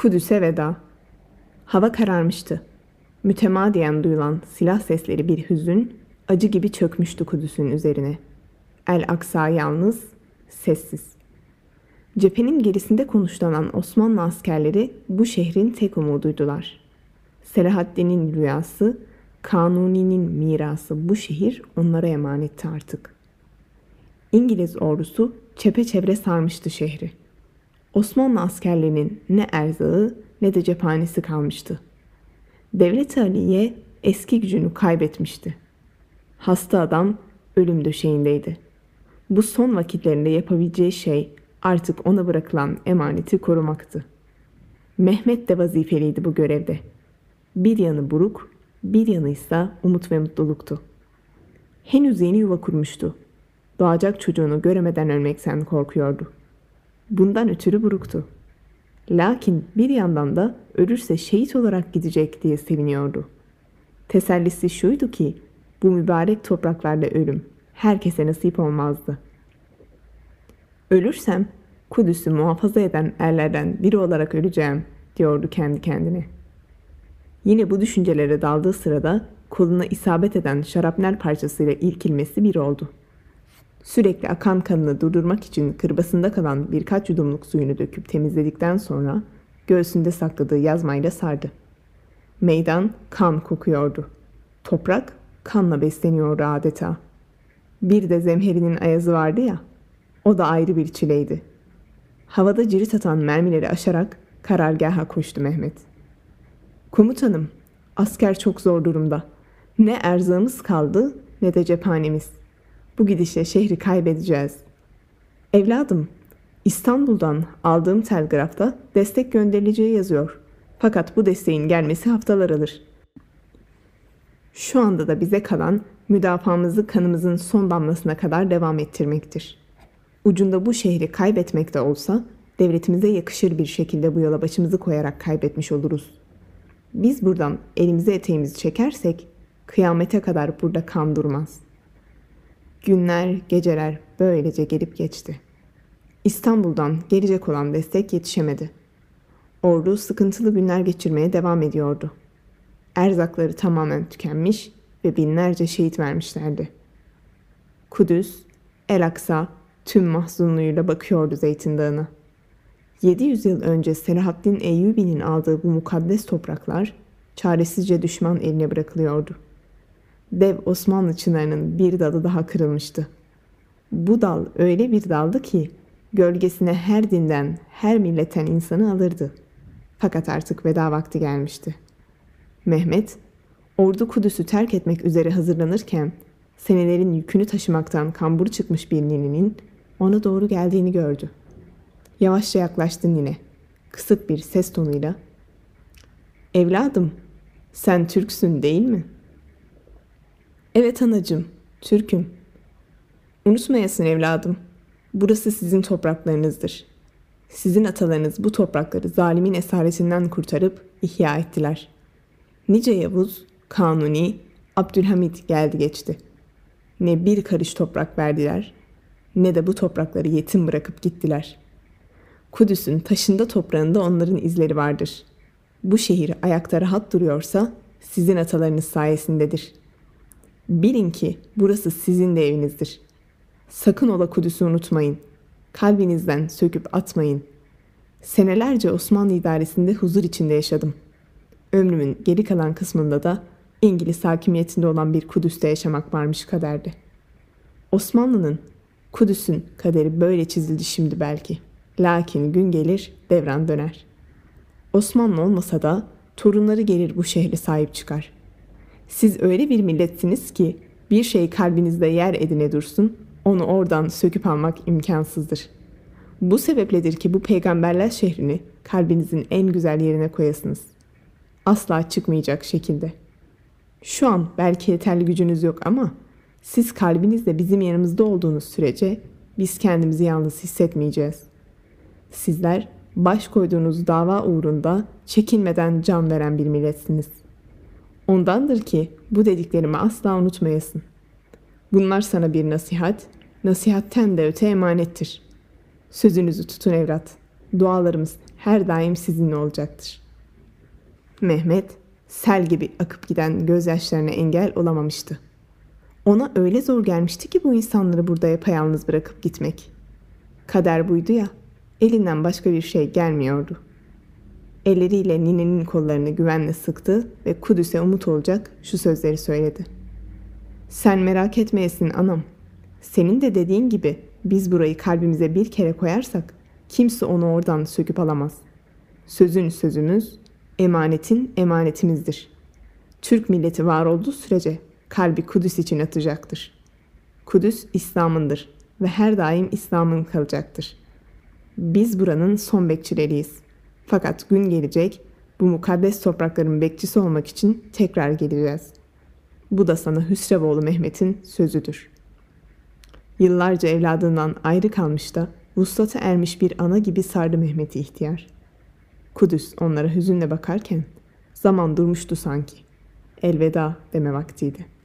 Kudüs'e veda. Hava kararmıştı. Mütemadiyen duyulan silah sesleri bir hüzün, acı gibi çökmüştü Kudüs'ün üzerine. El Aksa yalnız, sessiz. Cephenin gerisinde konuşlanan Osmanlı askerleri bu şehrin tek umuduydular. Selahaddin'in rüyası, Kanuni'nin mirası bu şehir onlara emanetti artık. İngiliz ordusu çepeçevre sarmıştı şehri. Osmanlı askerlerinin ne erzağı ne de cephanesi kalmıştı. Devlet Aliye eski gücünü kaybetmişti. Hasta adam ölüm döşeğindeydi. Bu son vakitlerinde yapabileceği şey artık ona bırakılan emaneti korumaktı. Mehmet de vazifeliydi bu görevde. Bir yanı buruk, bir yanı ise umut ve mutluluktu. Henüz yeni yuva kurmuştu. Doğacak çocuğunu göremeden ölmekten korkuyordu. Bundan ötürü buruktu. Lakin bir yandan da ölürse şehit olarak gidecek diye seviniyordu. Tesellisi şuydu ki bu mübarek topraklarda ölüm herkese nasip olmazdı. Ölürsem Kudüs'ü muhafaza eden erlerden biri olarak öleceğim diyordu kendi kendine. Yine bu düşüncelere daldığı sırada koluna isabet eden şarapnel parçasıyla ilkilmesi bir oldu. Sürekli akan kanını durdurmak için kırbasında kalan birkaç yudumluk suyunu döküp temizledikten sonra göğsünde sakladığı yazmayla sardı. Meydan kan kokuyordu. Toprak kanla besleniyordu adeta. Bir de zemherinin ayazı vardı ya, o da ayrı bir çileydi. Havada cirit atan mermileri aşarak karargaha koştu Mehmet. Komutanım, asker çok zor durumda. Ne erzağımız kaldı ne de cephanemiz. Bu gidişle şehri kaybedeceğiz. Evladım, İstanbul'dan aldığım telgrafta destek gönderileceği yazıyor. Fakat bu desteğin gelmesi haftalar alır. Şu anda da bize kalan müdafamızı kanımızın son damlasına kadar devam ettirmektir. Ucunda bu şehri kaybetmek de olsa devletimize yakışır bir şekilde bu yola başımızı koyarak kaybetmiş oluruz. Biz buradan elimize eteğimizi çekersek kıyamete kadar burada kan durmaz.'' Günler, geceler böylece gelip geçti. İstanbul'dan gelecek olan destek yetişemedi. Ordu sıkıntılı günler geçirmeye devam ediyordu. Erzakları tamamen tükenmiş ve binlerce şehit vermişlerdi. Kudüs, El Aksa tüm mahzunluğuyla bakıyordu Zeytin Dağı'na. 700 yıl önce Selahaddin Eyyubi'nin aldığı bu mukaddes topraklar çaresizce düşman eline bırakılıyordu.'' Dev Osmanlı çınarının bir dalı daha kırılmıştı. Bu dal öyle bir daldı ki gölgesine her dinden, her milletten insanı alırdı. Fakat artık veda vakti gelmişti. Mehmet, ordu Kudüs'ü terk etmek üzere hazırlanırken senelerin yükünü taşımaktan kambur çıkmış bir nininin ona doğru geldiğini gördü. Yavaşça yaklaştı nine. Kısık bir ses tonuyla ''Evladım, sen Türksün değil mi?'' Evet anacığım, Türk'üm. Unutmayasın evladım. Burası sizin topraklarınızdır. Sizin atalarınız bu toprakları zalimin esaretinden kurtarıp ihya ettiler. Nice Yavuz, Kanuni, Abdülhamit geldi geçti. Ne bir karış toprak verdiler, ne de bu toprakları yetim bırakıp gittiler. Kudüs'ün taşında toprağında onların izleri vardır. Bu şehir ayakta rahat duruyorsa sizin atalarınız sayesindedir.'' Bilin ki burası sizin de evinizdir. Sakın ola Kudüs'ü unutmayın. Kalbinizden söküp atmayın. Senelerce Osmanlı idaresinde huzur içinde yaşadım. Ömrümün geri kalan kısmında da İngiliz hakimiyetinde olan bir Kudüs'te yaşamak varmış kaderdi. Osmanlı'nın, Kudüs'ün kaderi böyle çizildi şimdi belki. Lakin gün gelir devran döner. Osmanlı olmasa da torunları gelir bu şehre sahip çıkar.'' Siz öyle bir milletsiniz ki bir şey kalbinizde yer edine dursun, onu oradan söküp almak imkansızdır. Bu sebepledir ki bu peygamberler şehrini kalbinizin en güzel yerine koyasınız. Asla çıkmayacak şekilde. Şu an belki yeterli gücünüz yok ama siz kalbinizde bizim yanımızda olduğunuz sürece biz kendimizi yalnız hissetmeyeceğiz. Sizler baş koyduğunuz dava uğrunda çekinmeden can veren bir milletsiniz. Ondandır ki bu dediklerimi asla unutmayasın. Bunlar sana bir nasihat, nasihatten de öte emanettir. Sözünüzü tutun evlat. Dualarımız her daim sizinle olacaktır. Mehmet, sel gibi akıp giden gözyaşlarına engel olamamıştı. Ona öyle zor gelmişti ki bu insanları burada yapayalnız bırakıp gitmek. Kader buydu ya, elinden başka bir şey gelmiyordu. Elleriyle ninenin kollarını güvenle sıktı ve Kudüs'e umut olacak şu sözleri söyledi. Sen merak etmeyesin anam. Senin de dediğin gibi biz burayı kalbimize bir kere koyarsak kimse onu oradan söküp alamaz. Sözün sözümüz, emanetin emanetimizdir. Türk milleti var olduğu sürece kalbi Kudüs için atacaktır. Kudüs İslam'ındır ve her daim İslam'ın kalacaktır. Biz buranın son bekçileriyiz. Fakat gün gelecek bu mukaddes toprakların bekçisi olmak için tekrar geleceğiz. Bu da sana Hüsrevoğlu Mehmet'in sözüdür. Yıllarca evladından ayrı kalmış da vuslata ermiş bir ana gibi sardı Mehmet'i ihtiyar. Kudüs onlara hüzünle bakarken zaman durmuştu sanki. Elveda deme vaktiydi.''